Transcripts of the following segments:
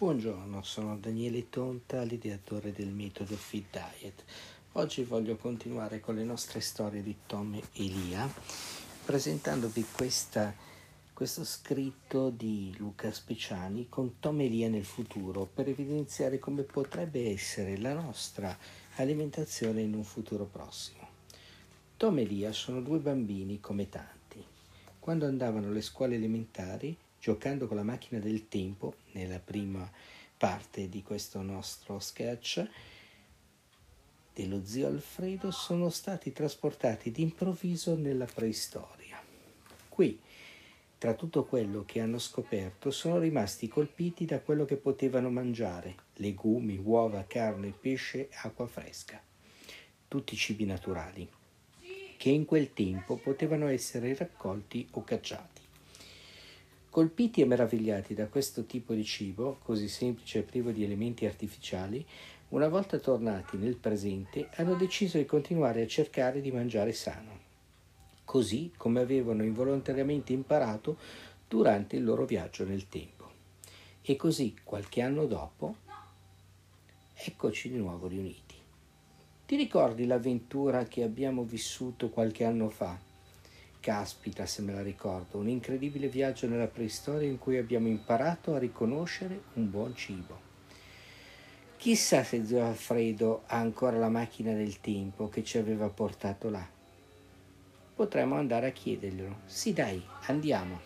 Buongiorno, sono Daniele Tonta, l'ideatore del metodo Fit Diet. Oggi voglio continuare con le nostre storie di Tom e Elia, presentandovi questa, questo scritto di Luca Speciani con Tom e Elia nel futuro, per evidenziare come potrebbe essere la nostra alimentazione in un futuro prossimo. Tom e Elia sono due bambini come tanti. Quando andavano alle scuole elementari, giocando con la macchina del tempo, nella prima parte di questo nostro sketch, dello zio Alfredo sono stati trasportati d'improvviso nella preistoria. Qui, tra tutto quello che hanno scoperto, sono rimasti colpiti da quello che potevano mangiare, legumi, uova, carne, pesce, acqua fresca, tutti cibi naturali, che in quel tempo potevano essere raccolti o cacciati. Colpiti e meravigliati da questo tipo di cibo, così semplice e privo di elementi artificiali, una volta tornati nel presente hanno deciso di continuare a cercare di mangiare sano, così come avevano involontariamente imparato durante il loro viaggio nel tempo. E così, qualche anno dopo, eccoci di nuovo riuniti. Ti ricordi l'avventura che abbiamo vissuto qualche anno fa? Caspita, se me la ricordo, un incredibile viaggio nella preistoria in cui abbiamo imparato a riconoscere un buon cibo. Chissà se zio Alfredo ha ancora la macchina del tempo che ci aveva portato là. Potremmo andare a chiederglielo. Sì, dai, andiamo.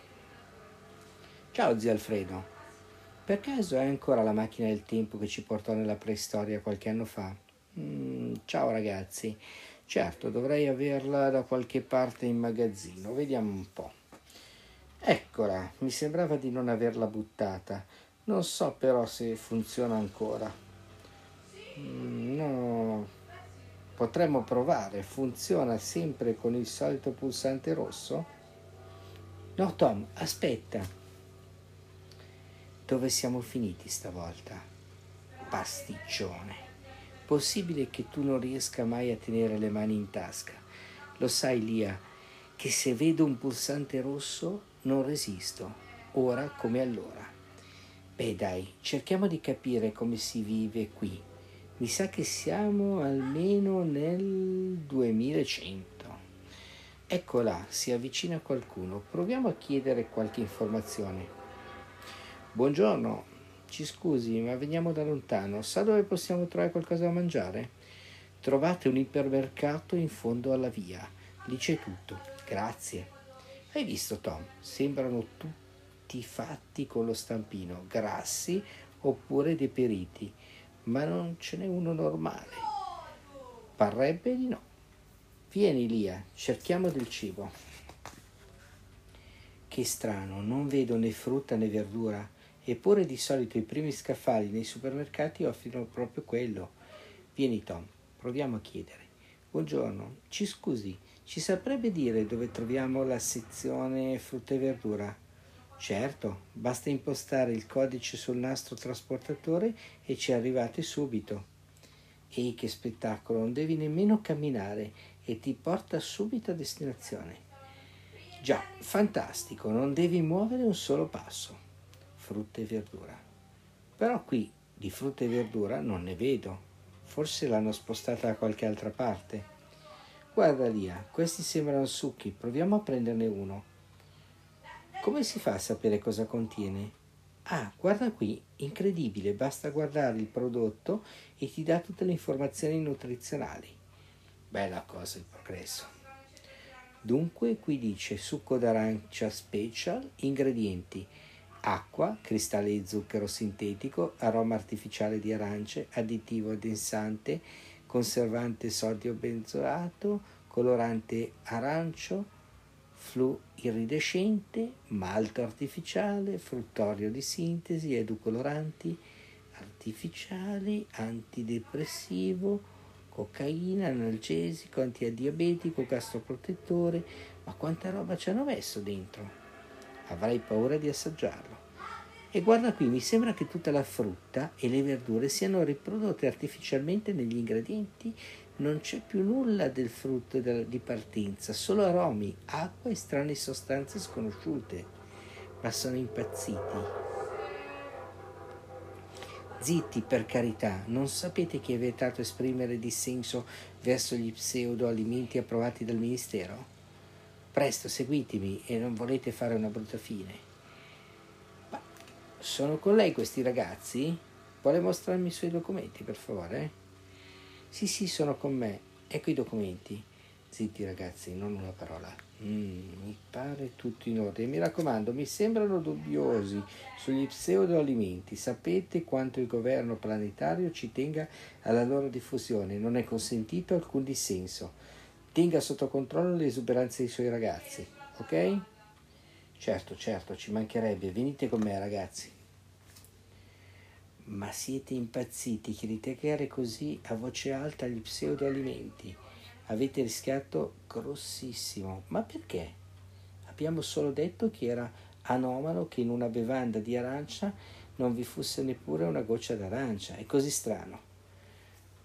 Ciao zio Alfredo. Per caso hai ancora la macchina del tempo che ci portò nella preistoria qualche anno fa? Mm, ciao ragazzi. Certo, dovrei averla da qualche parte in magazzino. Vediamo un po'. Eccola, mi sembrava di non averla buttata. Non so però se funziona ancora. Mm, no, potremmo provare. Funziona sempre con il solito pulsante rosso? No, Tom, aspetta. Dove siamo finiti stavolta? Pasticcione. Possibile che tu non riesca mai a tenere le mani in tasca. Lo sai, Lia, che se vedo un pulsante rosso non resisto, ora come allora. Beh dai, cerchiamo di capire come si vive qui. Mi sa che siamo almeno nel 2100. Ecco là, si avvicina qualcuno. Proviamo a chiedere qualche informazione. Buongiorno, ci scusi, ma veniamo da lontano. Sa dove possiamo trovare qualcosa da mangiare? Trovate un ipermercato in fondo alla via. Lì c'è tutto. Grazie. Hai visto, Tom? Sembrano tutti fatti con lo stampino, grassi oppure deperiti, ma non ce n'è uno normale. Parrebbe di no. Vieni, Lia, cerchiamo del cibo. Che strano, non vedo né frutta né verdura. Eppure di solito i primi scaffali nei supermercati offrono proprio quello. Vieni Tom, proviamo a chiedere. Buongiorno, ci scusi, ci saprebbe dire dove troviamo la sezione frutta e verdura? Certo, basta impostare il codice sul nastro trasportatore e ci arrivate subito. Ehi, che spettacolo, non devi nemmeno camminare e ti porta subito a destinazione. Già, fantastico, non devi muovere un solo passo frutta e verdura. Però qui di frutta e verdura non ne vedo. Forse l'hanno spostata da qualche altra parte. Guarda Lia, questi sembrano succhi, proviamo a prenderne uno. Come si fa a sapere cosa contiene? Ah, guarda qui, incredibile, basta guardare il prodotto e ti dà tutte le informazioni nutrizionali. Bella cosa il progresso. Dunque qui dice succo d'arancia special, ingredienti acqua, cristalli di zucchero sintetico, aroma artificiale di arance, additivo addensante, conservante sodio benzoato, colorante arancio, flu iridescente, malto artificiale, fruttorio di sintesi, edulcoranti artificiali, antidepressivo, cocaina, analgesico, antidiabetico, gastroprotettore, ma quanta roba ci hanno messo dentro? Avrai paura di assaggiarlo. E guarda qui, mi sembra che tutta la frutta e le verdure siano riprodotte artificialmente negli ingredienti. Non c'è più nulla del frutto di partenza, solo aromi, acqua e strane sostanze sconosciute. Ma sono impazziti. Zitti, per carità, non sapete che è vietato esprimere dissenso verso gli pseudo-alimenti approvati dal Ministero? Presto, seguitemi e non volete fare una brutta fine. Sono con lei questi ragazzi? Vuole mostrarmi i suoi documenti, per favore? Sì, sì, sono con me. Ecco i documenti. Zitti ragazzi, non una parola. Mm, mi pare tutto in ordine. Mi raccomando, mi sembrano dubbiosi sugli pseudoalimenti. Sapete quanto il governo planetario ci tenga alla loro diffusione. Non è consentito alcun dissenso. Tenga sotto controllo le esuberanze dei suoi ragazzi, ok? Certo, certo, ci mancherebbe. Venite con me, ragazzi. Ma siete impazziti criticare così a voce alta gli pseudoalimenti? avete rischiato grossissimo. Ma perché? Abbiamo solo detto che era anomalo che in una bevanda di arancia non vi fosse neppure una goccia d'arancia. È così strano.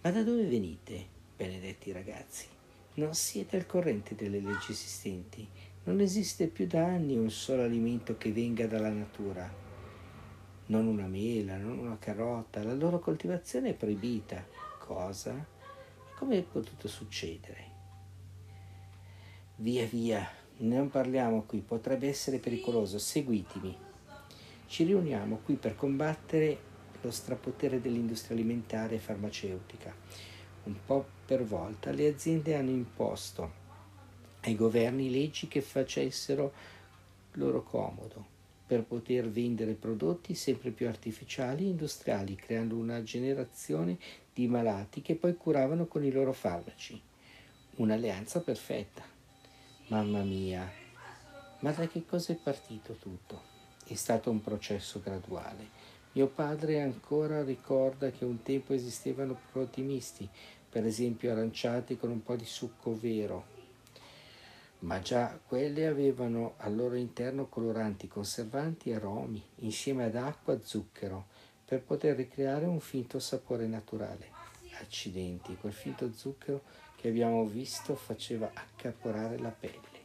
Ma da dove venite, benedetti ragazzi? Non siete al corrente delle leggi esistenti. Non esiste più da anni un solo alimento che venga dalla natura. Non una mela, non una carota. La loro coltivazione è proibita. Cosa? Come è potuto succedere? Via via, non parliamo qui, potrebbe essere pericoloso, seguitemi. Ci riuniamo qui per combattere lo strapotere dell'industria alimentare e farmaceutica. Un po' per volta le aziende hanno imposto ai governi leggi che facessero loro comodo per poter vendere prodotti sempre più artificiali e industriali, creando una generazione di malati che poi curavano con i loro farmaci. Un'alleanza perfetta. Mamma mia, ma da che cosa è partito tutto? È stato un processo graduale. Mio padre ancora ricorda che un tempo esistevano prodotti misti, per esempio aranciati con un po' di succo vero, ma già quelle avevano al loro interno coloranti, conservanti e aromi, insieme ad acqua e zucchero, per poter ricreare un finto sapore naturale. Accidenti, quel finto zucchero che abbiamo visto faceva accaporare la pelle.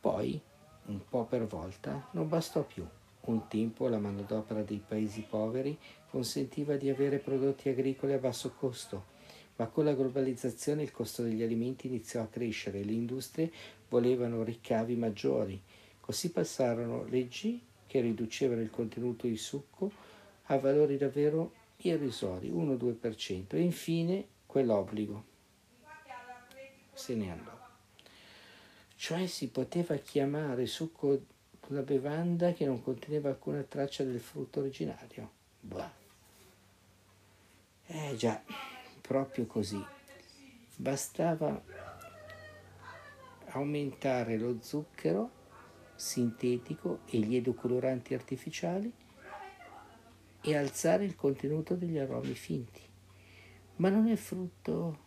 Poi, un po' per volta, non bastò più. Un tempo la manodopera dei paesi poveri consentiva di avere prodotti agricoli a basso costo ma con la globalizzazione il costo degli alimenti iniziò a crescere e le industrie volevano ricavi maggiori. Così passarono leggi che riducevano il contenuto di succo a valori davvero irrisori, 1-2%, e infine quell'obbligo. Se ne andò. Cioè si poteva chiamare succo una bevanda che non conteneva alcuna traccia del frutto originario. Bah. Eh già proprio così. Bastava aumentare lo zucchero sintetico e gli edulcoranti artificiali e alzare il contenuto degli aromi finti. Ma non è frutto,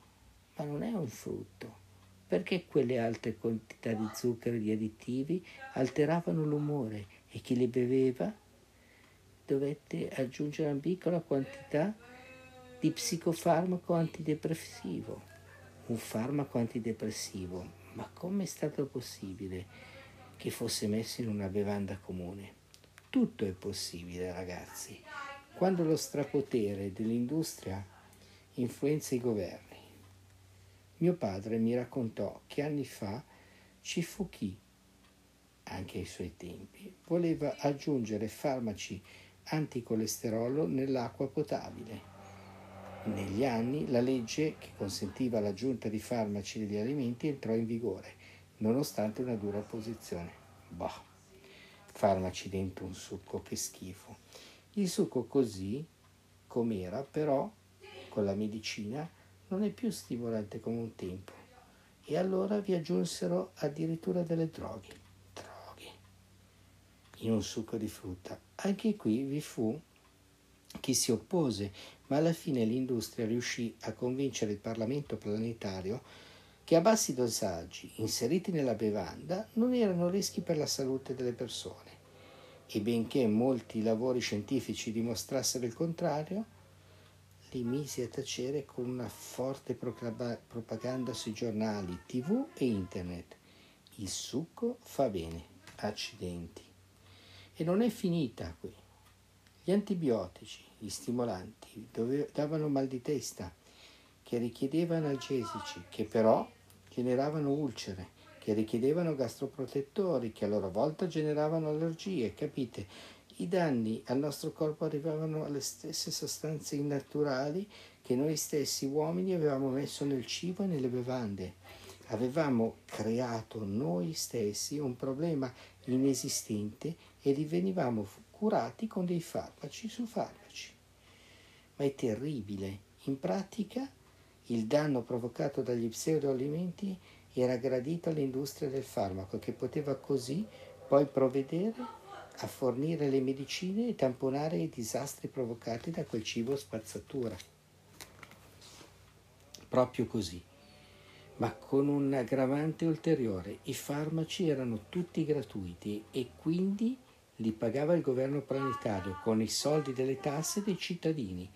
ma non è un frutto. Perché quelle alte quantità di zucchero e di additivi alteravano l'umore e chi le beveva dovette aggiungere una piccola quantità di psicofarmaco antidepressivo. Un farmaco antidepressivo, ma come è stato possibile che fosse messo in una bevanda comune? Tutto è possibile, ragazzi, quando lo strapotere dell'industria influenza i governi. Mio padre mi raccontò che anni fa ci fu chi, anche ai suoi tempi, voleva aggiungere farmaci anticolesterolo nell'acqua potabile negli anni la legge che consentiva l'aggiunta di farmaci negli alimenti entrò in vigore, nonostante una dura opposizione. Bah, farmaci dentro un succo, che schifo. Il succo così com'era, però, con la medicina, non è più stimolante come un tempo. E allora vi aggiunsero addirittura delle droghe. Droghe. In un succo di frutta. Anche qui vi fu chi si oppose, ma alla fine l'industria riuscì a convincere il Parlamento planetario che a bassi dosaggi inseriti nella bevanda non erano rischi per la salute delle persone e benché molti lavori scientifici dimostrassero il contrario, li mise a tacere con una forte propaganda sui giornali, tv e internet. Il succo fa bene, accidenti. E non è finita qui Gli antibiotici, gli stimolanti, dove, davano mal di testa, che richiedevano analgesici, che però generavano ulcere, che richiedevano gastroprotettori, che a loro volta generavano allergie, capite? I danni al nostro corpo arrivavano alle stesse sostanze innaturali che noi stessi uomini avevamo messo nel cibo e nelle bevande. Avevamo creato noi stessi un problema inesistente e li venivamo curati con dei farmaci su farmaci. Ma è terribile. In pratica il danno provocato dagli pseudoalimenti era gradito all'industria del farmaco che poteva così poi provvedere a fornire le medicine e tamponare i disastri provocati da quel cibo spazzatura. Proprio così. Ma con un aggravante ulteriore, i farmaci erano tutti gratuiti e quindi li pagava il governo planetario con i soldi delle tasse dei cittadini,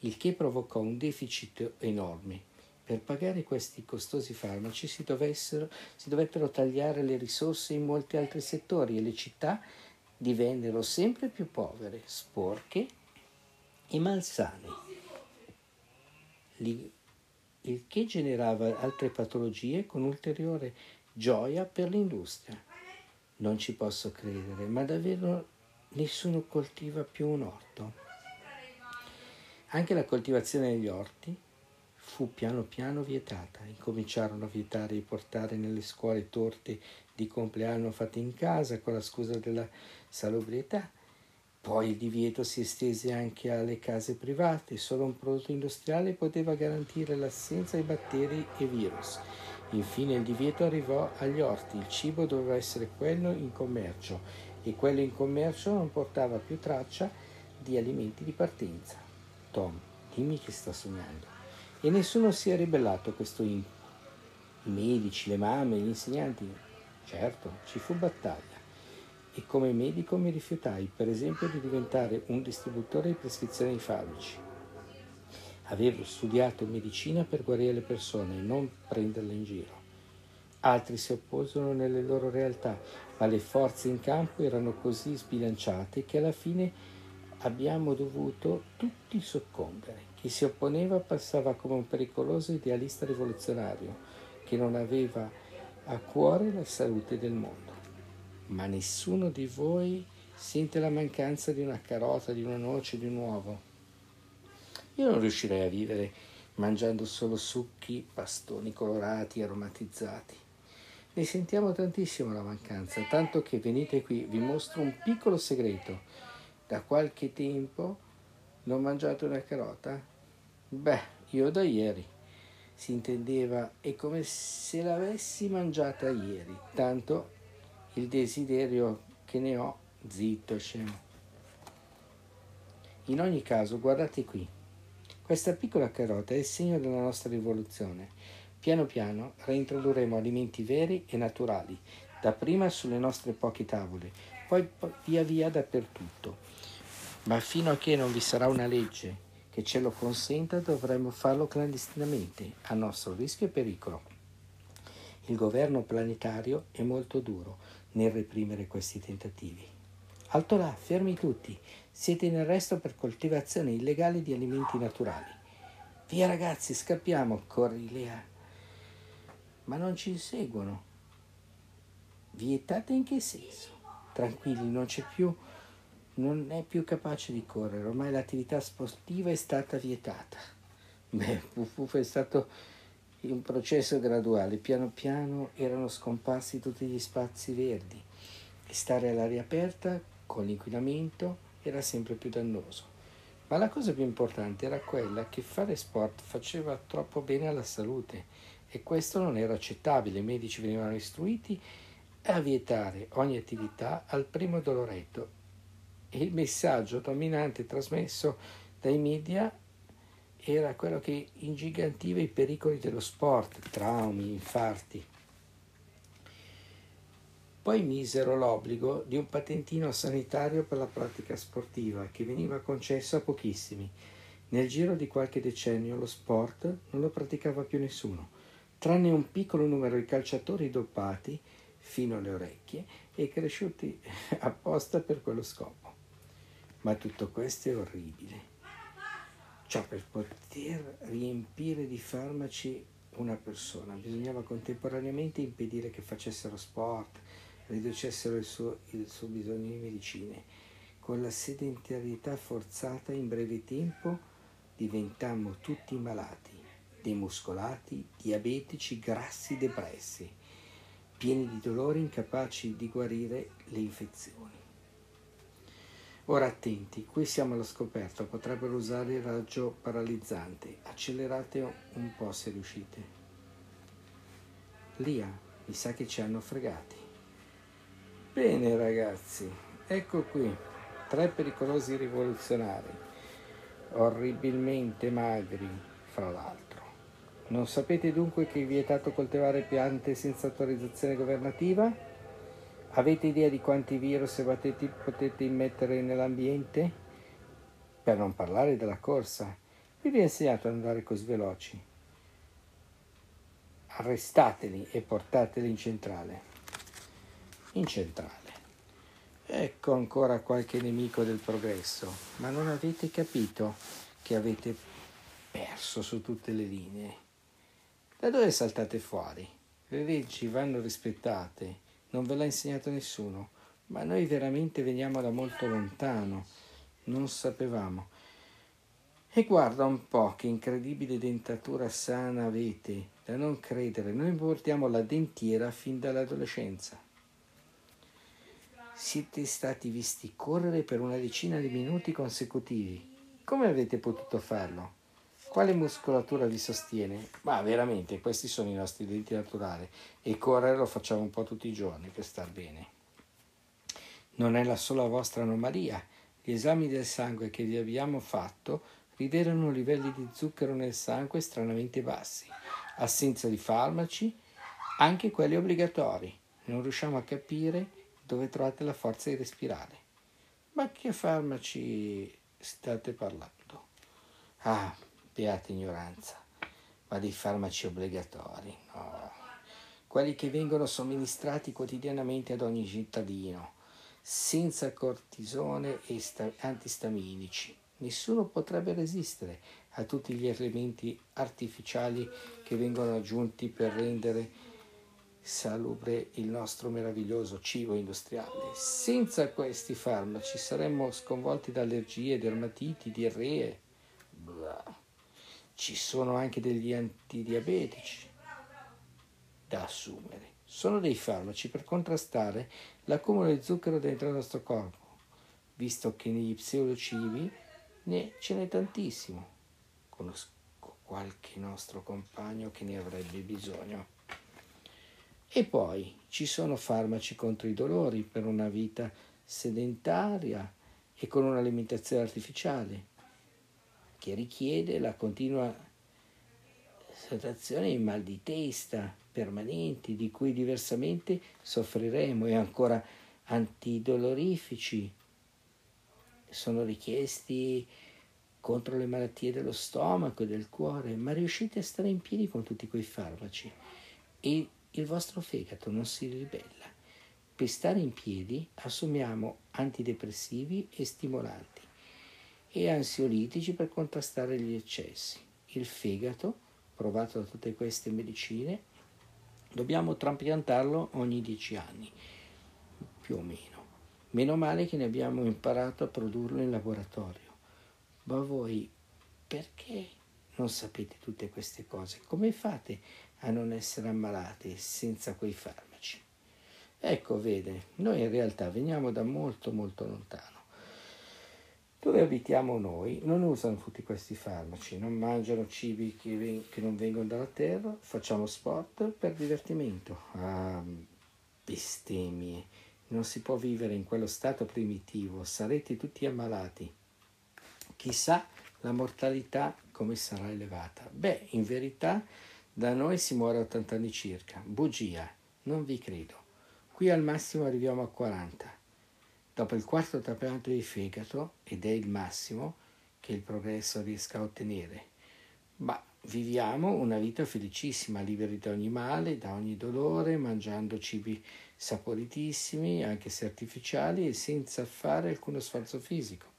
il che provocò un deficit enorme. Per pagare questi costosi farmaci si, si dovettero tagliare le risorse in molti altri settori e le città divennero sempre più povere, sporche e malsane, il che generava altre patologie con ulteriore gioia per l'industria. Non ci posso credere, ma davvero nessuno coltiva più un orto. Anche la coltivazione degli orti fu piano piano vietata. Incominciarono a vietare di portare nelle scuole torte di compleanno fatte in casa con la scusa della salubrietà. Poi il divieto si estese anche alle case private, solo un prodotto industriale poteva garantire l'assenza di batteri e virus. Infine il divieto arrivò agli orti, il cibo doveva essere quello in commercio e quello in commercio non portava più traccia di alimenti di partenza. Tom, dimmi che sta sognando. E nessuno si è ribellato a questo in. I medici, le mamme, gli insegnanti. Certo, ci fu battaglia. E come medico mi rifiutai, per esempio, di diventare un distributore di prescrizioni di farmaci. Avevo studiato medicina per guarire le persone e non prenderle in giro. Altri si opposero nelle loro realtà, ma le forze in campo erano così sbilanciate che alla fine abbiamo dovuto tutti soccombere. Chi si opponeva passava come un pericoloso idealista rivoluzionario che non aveva a cuore la salute del mondo. Ma nessuno di voi sente la mancanza di una carota, di una noce, di un uovo. Io non riuscirei a vivere mangiando solo succhi, pastoni colorati, aromatizzati. Ne sentiamo tantissimo la mancanza, tanto che venite qui, vi mostro un piccolo segreto. Da qualche tempo non mangiate una carota? Beh, io da ieri. Si intendeva, è come se l'avessi mangiata ieri, tanto il desiderio che ne ho, zitto, scemo. In ogni caso, guardate qui. Questa piccola carota è il segno della nostra rivoluzione. Piano piano reintrodurremo alimenti veri e naturali, dapprima sulle nostre poche tavole, poi via via dappertutto. Ma fino a che non vi sarà una legge che ce lo consenta dovremmo farlo clandestinamente, a nostro rischio e pericolo. Il governo planetario è molto duro nel reprimere questi tentativi. Alto là, fermi tutti, siete in arresto per coltivazione illegale di alimenti naturali. Via ragazzi, scappiamo, corri Lea. Ma non ci inseguono. Vietate in che senso? Tranquilli, non c'è più non è più capace di correre, ormai l'attività sportiva è stata vietata. Beh, Puff è stato un processo graduale, piano piano erano scomparsi tutti gli spazi verdi e stare all'aria aperta con l'inquinamento era sempre più dannoso. Ma la cosa più importante era quella che fare sport faceva troppo bene alla salute e questo non era accettabile. I medici venivano istruiti a vietare ogni attività al primo doloretto il messaggio dominante trasmesso dai media era quello che ingigantiva i pericoli dello sport, traumi, infarti. Poi misero l'obbligo di un patentino sanitario per la pratica sportiva che veniva concesso a pochissimi. Nel giro di qualche decennio lo sport non lo praticava più nessuno, tranne un piccolo numero di calciatori dopati fino alle orecchie e cresciuti apposta per quello scopo. Ma tutto questo è orribile. Ciò per poter riempire di farmaci una persona bisognava contemporaneamente impedire che facessero sport, riducessero il suo, il suo bisogno di medicine. Con la sedentarietà forzata in breve tempo diventammo tutti malati, demuscolati, diabetici, grassi, depressi, pieni di dolori, incapaci di guarire le infezioni. Ora attenti, qui siamo allo scoperto, potrebbero usare il raggio paralizzante. Accelerate un po' se riuscite. Lia, mi sa che ci hanno fregati. Bene ragazzi, ecco qui, tre pericolosi rivoluzionari, orribilmente magri, fra l'altro. Non sapete dunque che è vietato coltivare piante senza autorizzazione governativa? Avete idea di quanti virus potete, potete immettere nell'ambiente? Per non parlare della corsa. Vi vi ho insegnato ad andare così veloci. Arrestateli e portateli in centrale. In centrale. Ecco ancora qualche nemico del progresso, ma non avete capito che avete perso su tutte le linee. Da dove saltate fuori? Le leggi vanno rispettate non ve l'ha insegnato nessuno, ma noi veramente veniamo da molto lontano, non sapevamo. E guarda un po' che incredibile dentatura sana avete, da non credere, noi portiamo la dentiera fin dall'adolescenza. Siete stati visti correre per una decina di minuti consecutivi. Come avete potuto farlo? Quale muscolatura vi sostiene? Ma veramente, questi sono i nostri denti naturali e correre lo facciamo un po' tutti i giorni per star bene. Non è la sola vostra anomalia. Gli esami del sangue che vi abbiamo fatto rivelano livelli di zucchero nel sangue stranamente bassi, assenza di farmaci, anche quelli obbligatori. Non riusciamo a capire dove trovate la forza di respirare. Ma che farmaci state parlando? Ah, beata ignoranza, ma dei farmaci obbligatori, no. Quelli che vengono somministrati quotidianamente ad ogni cittadino, senza cortisone e sta- antistaminici. Nessuno potrebbe resistere a tutti gli elementi artificiali che vengono aggiunti per rendere salubre il nostro meraviglioso cibo industriale. Senza questi farmaci saremmo sconvolti da allergie, dermatiti, diarree. Blah. Ci sono anche degli antidiabetici da assumere. Sono dei farmaci per contrastare l'accumulo di zucchero dentro il nostro corpo, visto che negli pseudocibi ne, ce n'è tantissimo. Conosco qualche nostro compagno che ne avrebbe bisogno. E poi ci sono farmaci contro i dolori per una vita sedentaria e con un'alimentazione artificiale che richiede la continua situazione di mal di testa permanenti di cui diversamente soffriremo e ancora antidolorifici. Sono richiesti contro le malattie dello stomaco e del cuore, ma riuscite a stare in piedi con tutti quei farmaci e il vostro fegato non si ribella. Per stare in piedi assumiamo antidepressivi e stimolanti e ansiolitici per contrastare gli eccessi. Il fegato, provato da tutte queste medicine, dobbiamo trapiantarlo ogni dieci anni, più o meno. Meno male che ne abbiamo imparato a produrlo in laboratorio. Ma voi perché non sapete tutte queste cose? Come fate a non essere ammalati senza quei farmaci? Ecco, vede, noi in realtà veniamo da molto molto lontano. Dove abitiamo noi non usano tutti questi farmaci, non mangiano cibi che, ven- che non vengono dalla terra, facciamo sport per divertimento. Ah, bestemmie, non si può vivere in quello stato primitivo, sarete tutti ammalati. Chissà la mortalità come sarà elevata. Beh, in verità da noi si muore a 80 anni circa. Bugia, non vi credo. Qui al massimo arriviamo a 40 dopo il quarto trapianto di fegato, ed è il massimo che il progresso riesca a ottenere. Ma viviamo una vita felicissima, liberi da ogni male, da ogni dolore, mangiando cibi saporitissimi, anche se artificiali, e senza fare alcuno sforzo fisico.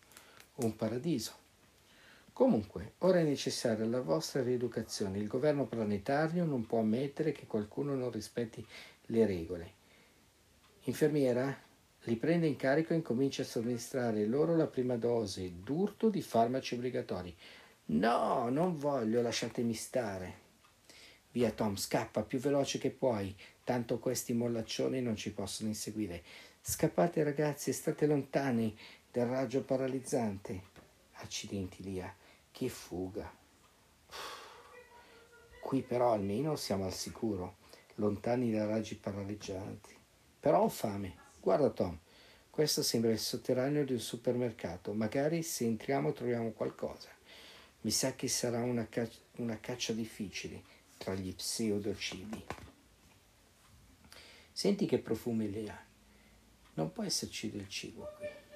un paradiso. Comunque, ora è necessaria la vostra rieducazione. Il governo planetario non può ammettere che qualcuno non rispetti le regole. Infermiera, li prende in carico e incomincia a somministrare loro la prima dose d'urto di farmaci obbligatori. No, non voglio, lasciatemi stare. Via Tom, scappa più veloce che puoi, tanto questi mollaccioni non ci possono inseguire. Scappate ragazzi, state lontani del raggio paralizzante. Accidenti, Lia, che fuga. Qui però almeno siamo al sicuro, lontani dai raggi paralizzanti. Però ho fame. Guarda Tom, questo sembra il sotterraneo di un supermercato. Magari se entriamo troviamo qualcosa. Mi sa che sarà una, caccia, una caccia difficile tra gli pseudocibi. Senti che profumi le ha. Non può esserci del cibo qui.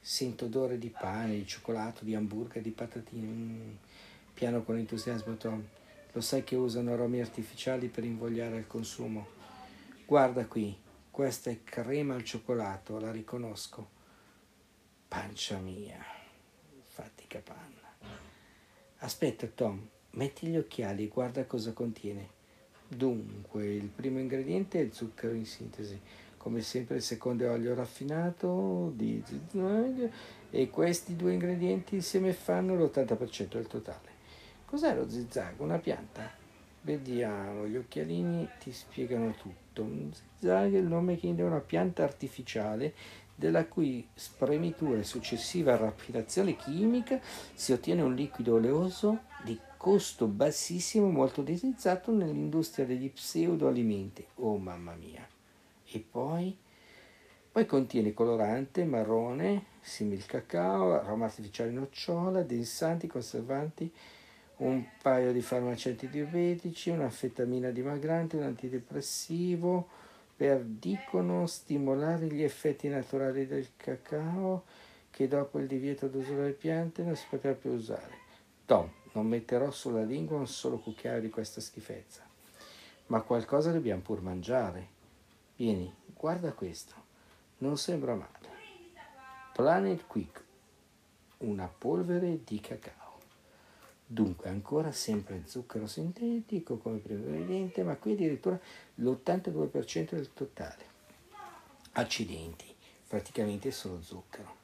Sento odore di pane, di cioccolato, di hamburger, di patatine. Mm. Piano con entusiasmo Tom. Lo sai che usano aromi artificiali per invogliare al consumo. Guarda qui, questa è crema al cioccolato, la riconosco. Pancia mia, fatica panna. Aspetta, Tom, metti gli occhiali e guarda cosa contiene. Dunque, il primo ingrediente è il zucchero in sintesi, come sempre il secondo è olio raffinato di zigzag e questi due ingredienti insieme fanno l'80% del totale. Cos'è lo zigzag? Una pianta? Vediamo, gli occhialini ti spiegano tutto. Un zigzag è il nome che indica una pianta artificiale della cui spremitura e successiva raffinazione chimica si ottiene un liquido oleoso di costo bassissimo molto utilizzato nell'industria degli pseudoalimenti. Oh mamma mia! E poi? Poi contiene colorante marrone, simile cacao, aroma artificiale nocciola, densanti, conservanti, un paio di farmaci antidiabetici, un'anfetamina dimagrante, un antidepressivo per, dicono, stimolare gli effetti naturali del cacao che dopo il divieto d'uso delle piante non si potrà più usare. Tom, non metterò sulla lingua un solo cucchiaio di questa schifezza. Ma qualcosa dobbiamo pur mangiare. Vieni, guarda questo. Non sembra male. Planet Quick, una polvere di cacao. Dunque, ancora sempre zucchero sintetico come ingrediente, ma qui addirittura l'82% del totale. Accidenti, praticamente solo zucchero.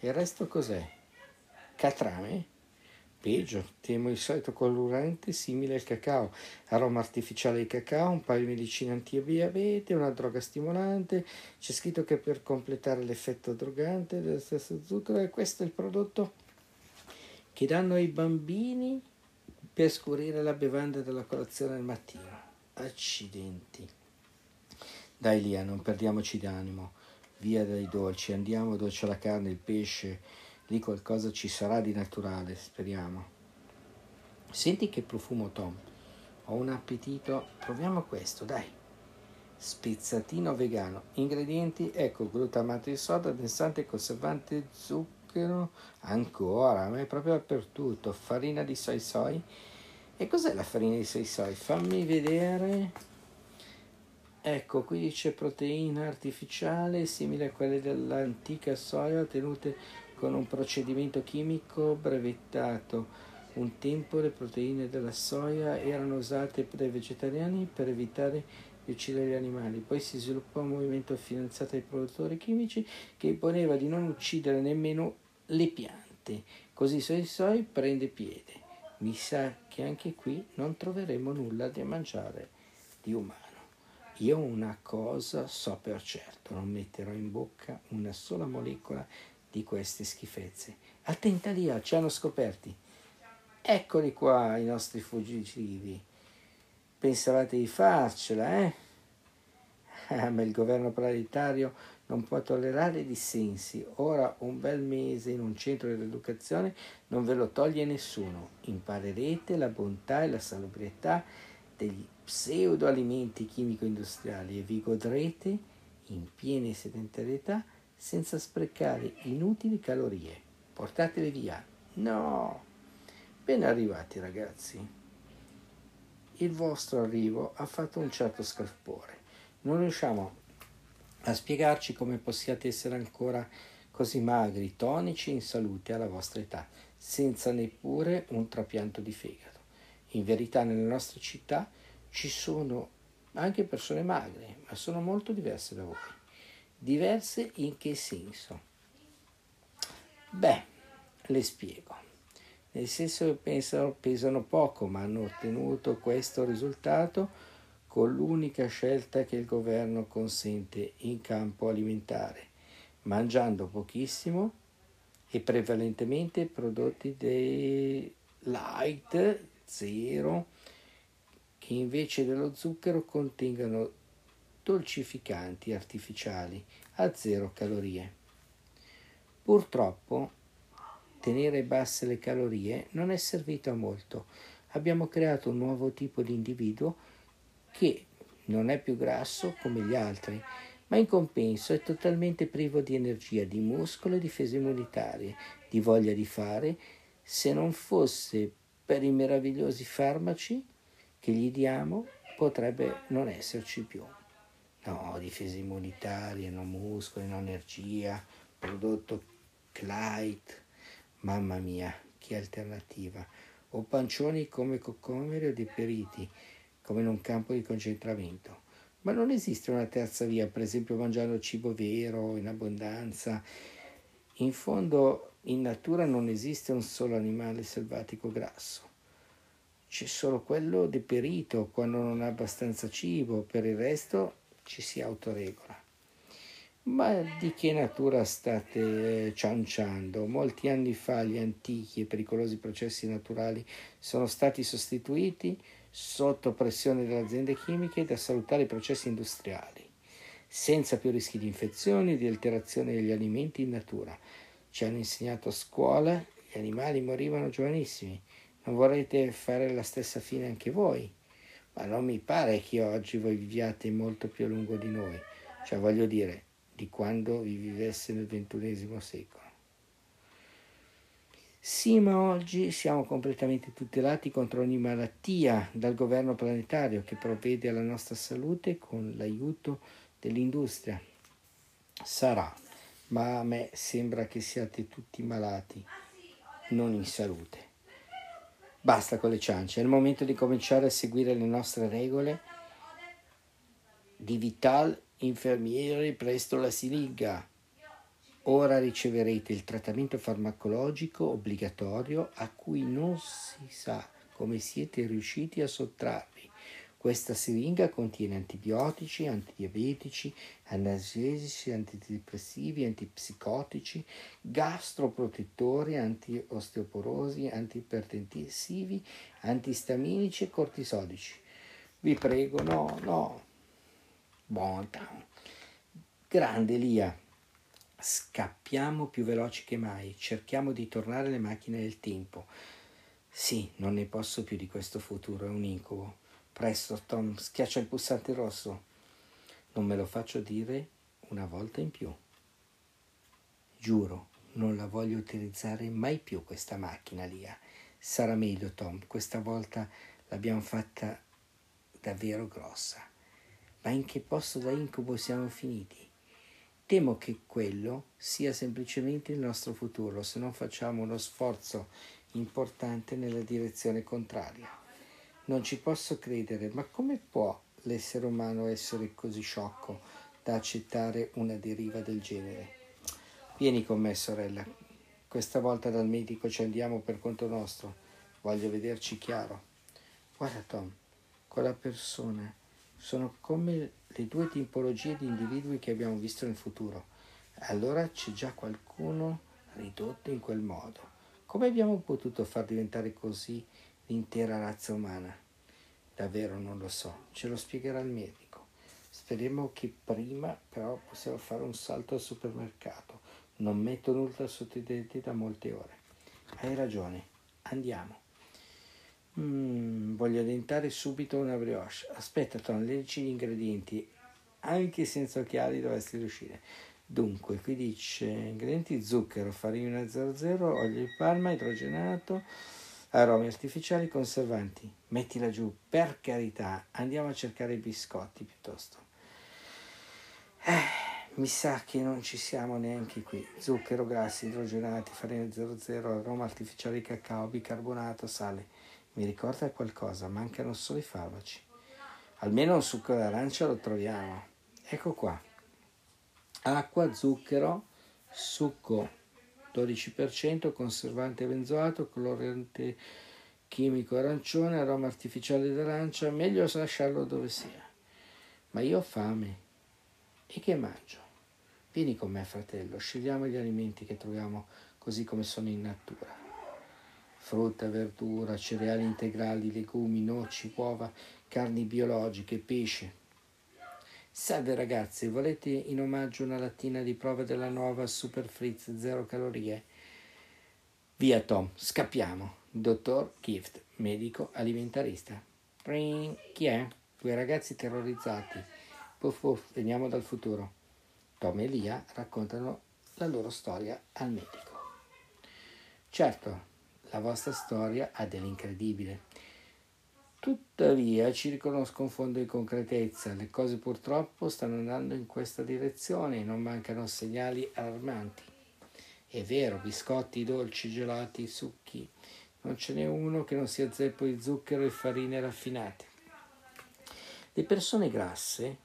E il resto cos'è? Catrame? Peggio, temo il solito colorante simile al cacao, aroma artificiale di cacao, un paio di medicine antidiabete, una droga stimolante, c'è scritto che per completare l'effetto drogante dello stesso zucchero e questo è il prodotto che danno ai bambini per scurire la bevanda della colazione al mattino. Accidenti. Dai Lia, non perdiamoci d'animo. Via dai dolci, andiamo dove c'è la carne, il pesce, lì qualcosa ci sarà di naturale, speriamo. Senti che profumo, Tom. Ho un appetito. Proviamo questo, dai. Spezzatino vegano. Ingredienti, ecco, glutamato di soda, densante, conservante, zucchero ancora, ma è proprio dappertutto, farina di soy soy. E cos'è la farina di soy soy? Fammi vedere. Ecco, qui dice proteina artificiale simile a quelle dell'antica soia ottenute con un procedimento chimico brevettato. Un tempo le proteine della soia erano usate dai vegetariani per evitare di uccidere gli animali. Poi si sviluppò un movimento finanziato dai produttori chimici che imponeva di non uccidere nemmeno le piante. Così Soi Soi prende piede. Mi sa che anche qui non troveremo nulla da mangiare di umano. Io una cosa so per certo, non metterò in bocca una sola molecola di queste schifezze. Attenta lì, ci hanno scoperti. Eccoli qua i nostri fuggitivi. Pensavate di farcela, eh? Ah, ma il governo planetario non può tollerare dissensi. Ora un bel mese in un centro di educazione non ve lo toglie nessuno. Imparerete la bontà e la salubrietà degli pseudoalimenti chimico-industriali e vi godrete in piena sedentarietà senza sprecare inutili calorie. Portatele via. No! Ben arrivati ragazzi. Il vostro arrivo ha fatto un certo scalpore. Non riusciamo a spiegarci come possiate essere ancora così magri, tonici e in salute alla vostra età, senza neppure un trapianto di fegato. In verità nelle nostre città ci sono anche persone magre, ma sono molto diverse da voi. Diverse in che senso? Beh, le spiego. Nel senso che pensano, pesano poco, ma hanno ottenuto questo risultato con l'unica scelta che il governo consente in campo alimentare, mangiando pochissimo e prevalentemente prodotti dei light, zero, che invece dello zucchero contengano dolcificanti artificiali a zero calorie. Purtroppo tenere basse le calorie non è servito a molto. Abbiamo creato un nuovo tipo di individuo che non è più grasso come gli altri, ma in compenso è totalmente privo di energia, di muscolo e difese immunitarie, di voglia di fare, se non fosse per i meravigliosi farmaci che gli diamo, potrebbe non esserci più. No, difese immunitarie, no muscoli, no energia, prodotto Clyde, mamma mia, che alternativa. O pancioni come coccomeri o deperiti, come in un campo di concentramento. Ma non esiste una terza via, per esempio mangiando cibo vero, in abbondanza. In fondo, in natura non esiste un solo animale selvatico grasso. C'è solo quello deperito quando non ha abbastanza cibo, per il resto ci si autoregola. Ma di che natura state cianciando? Molti anni fa gli antichi e pericolosi processi naturali sono stati sostituiti sotto pressione delle aziende chimiche da salutare i processi industriali, senza più rischi di infezioni e di alterazione degli alimenti in natura. Ci hanno insegnato a scuola, gli animali morivano giovanissimi. Non vorrete fare la stessa fine anche voi? Ma non mi pare che oggi voi viviate molto più a lungo di noi, cioè voglio dire, di quando vi vivesse nel ventunesimo secolo. Sì, ma oggi siamo completamente tutelati contro ogni malattia dal governo planetario che provvede alla nostra salute con l'aiuto dell'industria. Sarà, ma a me sembra che siate tutti malati, non in salute. Basta con le ciance, è il momento di cominciare a seguire le nostre regole di Vital Infermieri presto la siringa. Ora riceverete il trattamento farmacologico obbligatorio a cui non si sa come siete riusciti a sottrarvi. Questa siringa contiene antibiotici, antidiabetici, analgesici, antidepressivi, antipsicotici, gastroprotettori, antiosteoporosi, antiipertensivi, antistaminici e cortisodici. Vi prego, no, no. Bontà. Grande Lia Scappiamo più veloci che mai, cerchiamo di tornare alle macchine del tempo. Sì, non ne posso più di questo futuro, è un incubo. Presto, Tom, schiaccia il pulsante rosso. Non me lo faccio dire una volta in più. Giuro, non la voglio utilizzare mai più questa macchina, Lia. Sarà meglio, Tom, questa volta l'abbiamo fatta davvero grossa. Ma in che posto da incubo siamo finiti? Temo che quello sia semplicemente il nostro futuro se non facciamo uno sforzo importante nella direzione contraria. Non ci posso credere, ma come può l'essere umano essere così sciocco da accettare una deriva del genere? Vieni con me, sorella. Questa volta dal medico ci andiamo per conto nostro. Voglio vederci chiaro. Guarda, Tom, quella persona sono come le due tipologie di individui che abbiamo visto nel futuro. Allora c'è già qualcuno ridotto in quel modo. Come abbiamo potuto far diventare così l'intera razza umana? Davvero non lo so, ce lo spiegherà il medico. Speriamo che prima però possiamo fare un salto al supermercato. Non metto nulla sotto i denti da molte ore. Hai ragione, andiamo. Mm, voglio addentare subito una brioche. Aspetta, Tom, leggi gli ingredienti. Anche senza occhiali dovresti riuscire. Dunque, qui dice ingredienti zucchero, farina 00, olio di palma, idrogenato, aromi artificiali, conservanti. Mettila giù, per carità. Andiamo a cercare i biscotti piuttosto. Eh, mi sa che non ci siamo neanche qui. Zucchero, grassi, idrogenati, farina 00, aroma artificiale di cacao, bicarbonato, sale. Mi ricorda qualcosa, mancano solo i farmaci. Almeno un succo d'arancia lo troviamo. Ecco qua. Acqua, zucchero, succo 12%, conservante benzoato, colorante chimico arancione, aroma artificiale d'arancia, meglio lasciarlo dove sia. Ma io ho fame. E che mangio? Vieni con me, fratello, scegliamo gli alimenti che troviamo così come sono in natura. Frutta, verdura, cereali integrali, legumi, noci, uova, carni biologiche, pesce. Salve ragazzi, volete in omaggio una lattina di prova della nuova Super Fritz zero calorie? Via Tom, scappiamo. Dottor Gift, medico alimentarista. Ring, chi è? Due ragazzi terrorizzati. Puff puff, veniamo dal futuro. Tom e Lia raccontano la loro storia al medico. Certo, la vostra storia ha dell'incredibile. Tuttavia ci riconosco un fondo di concretezza, le cose purtroppo stanno andando in questa direzione e non mancano segnali allarmanti. È vero, biscotti, dolci, gelati, succhi, non ce n'è uno che non sia zeppo di zucchero e farine raffinate. Le persone grasse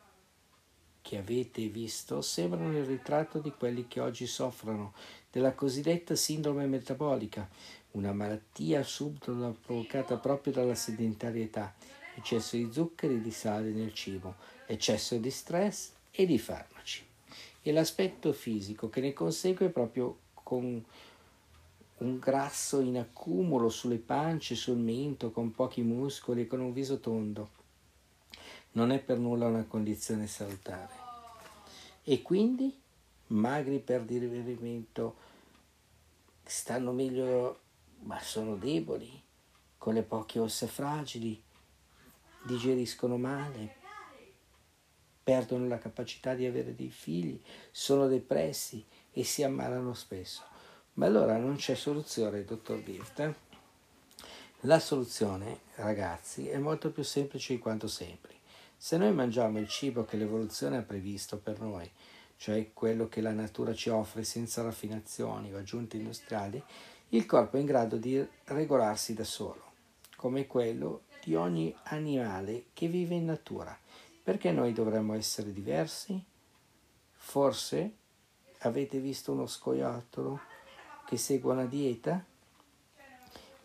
che avete visto sembrano il ritratto di quelli che oggi soffrono della cosiddetta sindrome metabolica, una malattia subdola provocata proprio dalla sedentarietà, eccesso di zuccheri e di sale nel cibo, eccesso di stress e di farmaci. E l'aspetto fisico che ne consegue proprio con un grasso in accumulo sulle pance, sul mento, con pochi muscoli e con un viso tondo. Non è per nulla una condizione salutare. E quindi magri per divertimento stanno meglio, ma sono deboli, con le poche ossa fragili, digeriscono male, perdono la capacità di avere dei figli, sono depressi e si ammalano spesso. Ma allora non c'è soluzione, dottor Birta? La soluzione, ragazzi, è molto più semplice di quanto sembri. Se noi mangiamo il cibo che l'evoluzione ha previsto per noi, cioè quello che la natura ci offre senza raffinazioni o aggiunte industriali, il corpo è in grado di regolarsi da solo, come quello di ogni animale che vive in natura. Perché noi dovremmo essere diversi? Forse avete visto uno scoiattolo che segue una dieta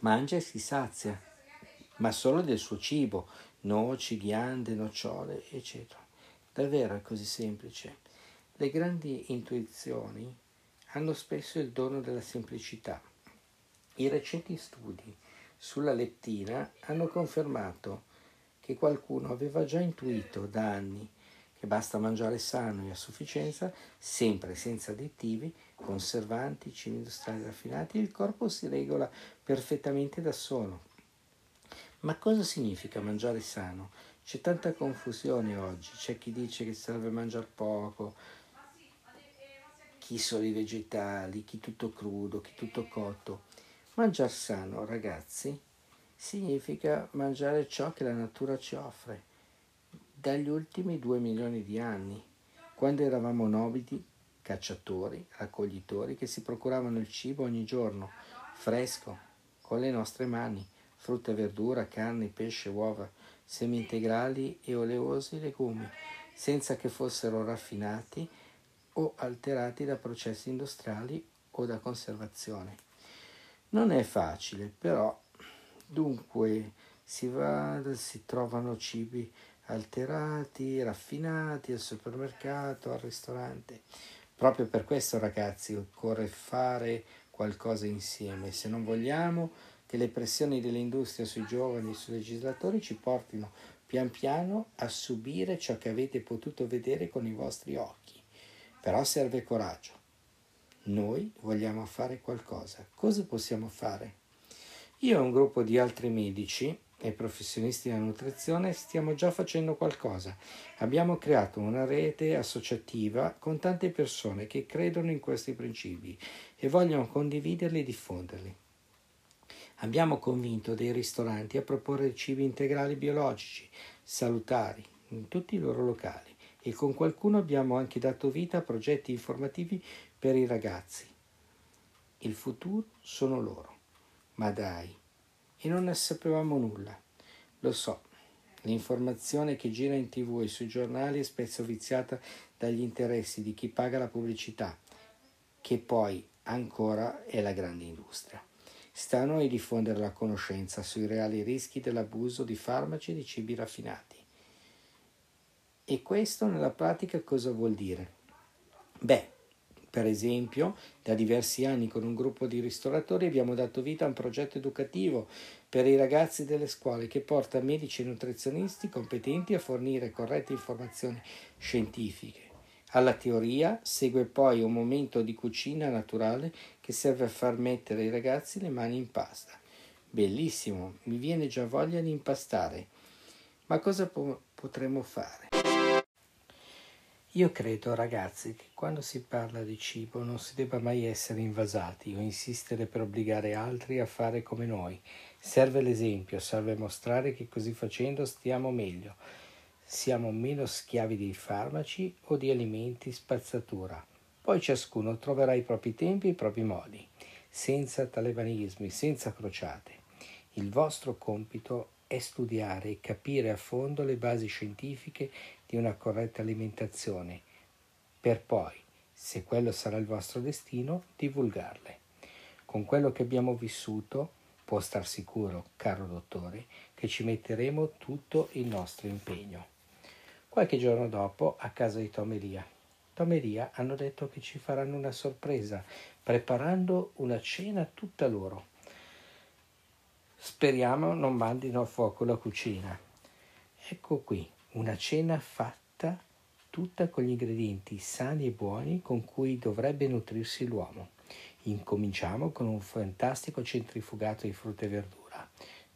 mangia e si sazia, ma solo del suo cibo, noci, ghiande, nocciole, eccetera. Davvero è così semplice. Le grandi intuizioni hanno spesso il dono della semplicità. I recenti studi sulla leptina hanno confermato che qualcuno aveva già intuito da anni che basta mangiare sano e a sufficienza, sempre senza additivi, conservanti, cibi industriali raffinati, il corpo si regola perfettamente da solo. Ma cosa significa mangiare sano? C'è tanta confusione oggi, c'è chi dice che serve mangiare poco, chi solo i vegetali, chi tutto crudo, chi tutto cotto. Mangiare sano, ragazzi, significa mangiare ciò che la natura ci offre dagli ultimi due milioni di anni, quando eravamo nobili, cacciatori, raccoglitori che si procuravano il cibo ogni giorno, fresco, con le nostre mani, frutta e verdura, carne, pesce, uova, semi integrali e oleosi legumi, senza che fossero raffinati o alterati da processi industriali o da conservazione. Non è facile, però dunque si va, si trovano cibi alterati, raffinati al supermercato, al ristorante. Proprio per questo, ragazzi, occorre fare qualcosa insieme. Se non vogliamo che le pressioni dell'industria sui giovani e sui legislatori ci portino pian piano a subire ciò che avete potuto vedere con i vostri occhi. Però serve coraggio. Noi vogliamo fare qualcosa. Cosa possiamo fare? Io e un gruppo di altri medici e professionisti della nutrizione stiamo già facendo qualcosa. Abbiamo creato una rete associativa con tante persone che credono in questi principi e vogliono condividerli e diffonderli. Abbiamo convinto dei ristoranti a proporre cibi integrali biologici, salutari, in tutti i loro locali e con qualcuno abbiamo anche dato vita a progetti informativi per i ragazzi. Il futuro sono loro. Ma dai, e non ne sapevamo nulla. Lo so, l'informazione che gira in tv e sui giornali è spesso viziata dagli interessi di chi paga la pubblicità, che poi ancora è la grande industria. Sta a noi diffondere la conoscenza sui reali rischi dell'abuso di farmaci e di cibi raffinati. E questo nella pratica cosa vuol dire? Beh, per esempio, da diversi anni con un gruppo di ristoratori abbiamo dato vita a un progetto educativo per i ragazzi delle scuole che porta medici e nutrizionisti competenti a fornire corrette informazioni scientifiche. Alla teoria segue poi un momento di cucina naturale che serve a far mettere ai ragazzi le mani in pasta. Bellissimo, mi viene già voglia di impastare. Ma cosa po- potremmo fare? Io credo, ragazzi, che quando si parla di cibo non si debba mai essere invasati o insistere per obbligare altri a fare come noi. Serve l'esempio, serve mostrare che così facendo stiamo meglio. Siamo meno schiavi dei farmaci o di alimenti spazzatura. Poi ciascuno troverà i propri tempi e i propri modi, senza talebanismi, senza crociate. Il vostro compito è studiare e capire a fondo le basi scientifiche di una corretta alimentazione, per poi, se quello sarà il vostro destino, divulgarle. Con quello che abbiamo vissuto, può star sicuro, caro dottore, che ci metteremo tutto il nostro impegno. Qualche giorno dopo, a casa di Tom Lia. Tom e Lia hanno detto che ci faranno una sorpresa, preparando una cena tutta loro. Speriamo non mandino a fuoco la cucina. Ecco qui, una cena fatta tutta con gli ingredienti sani e buoni con cui dovrebbe nutrirsi l'uomo. Incominciamo con un fantastico centrifugato di frutta e verdura,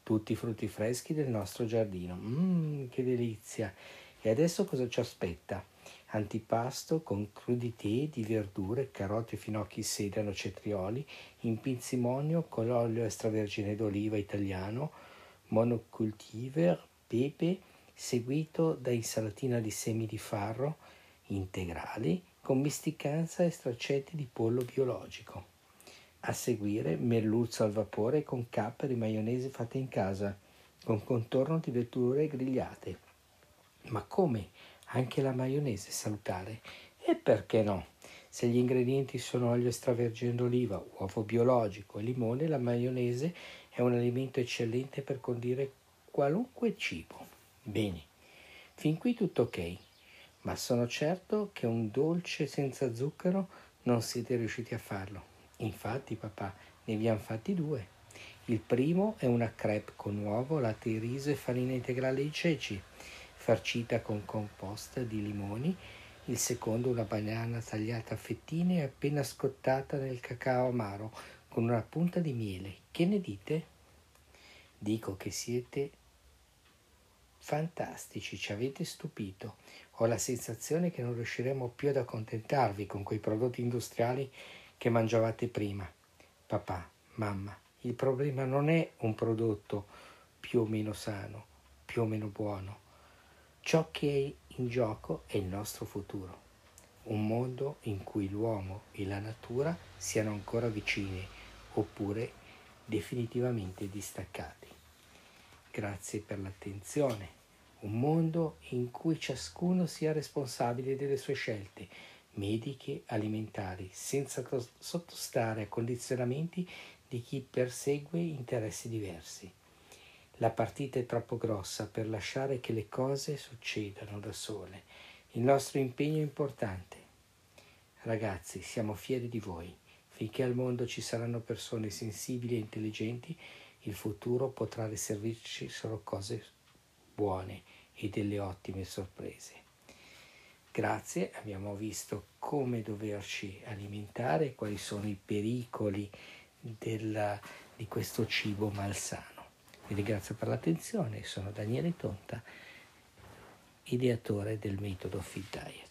tutti i frutti freschi del nostro giardino. Mmm, che delizia! E adesso cosa ci aspetta? Antipasto con crudité di verdure, carote, finocchi, sedano, cetrioli, in pinzimonio con l'olio extravergine d'oliva italiano, monocultiver, pepe, seguito da insalatina di semi di farro integrali con misticanza e straccetti di pollo biologico. A seguire merluzzo al vapore con capperi e maionese fatte in casa, con contorno di verdure grigliate. Ma come? Anche la maionese salutare? E perché no? Se gli ingredienti sono olio extravergine d'oliva, uovo biologico e limone, la maionese è un alimento eccellente per condire qualunque cibo. Bene, fin qui tutto ok, ma sono certo che un dolce senza zucchero non siete riusciti a farlo. Infatti, papà, ne abbiamo fatti due. Il primo è una crepe con uovo, latte di riso e farina integrale di ceci farcita con composta di limoni, il secondo una banana tagliata a fettine e appena scottata nel cacao amaro con una punta di miele. Che ne dite? Dico che siete fantastici, ci avete stupito. Ho la sensazione che non riusciremo più ad accontentarvi con quei prodotti industriali che mangiavate prima. Papà, mamma, il problema non è un prodotto più o meno sano, più o meno buono. Ciò che è in gioco è il nostro futuro, un mondo in cui l'uomo e la natura siano ancora vicini oppure definitivamente distaccati. Grazie per l'attenzione, un mondo in cui ciascuno sia responsabile delle sue scelte mediche, alimentari, senza sottostare a condizionamenti di chi persegue interessi diversi. La partita è troppo grossa per lasciare che le cose succedano da sole. Il nostro impegno è importante. Ragazzi, siamo fieri di voi. Finché al mondo ci saranno persone sensibili e intelligenti, il futuro potrà riservirci solo cose buone e delle ottime sorprese. Grazie, abbiamo visto come doverci alimentare, quali sono i pericoli della, di questo cibo malsano. Vi ringrazio per l'attenzione, sono Daniele Tonta, ideatore del metodo Fit Diet.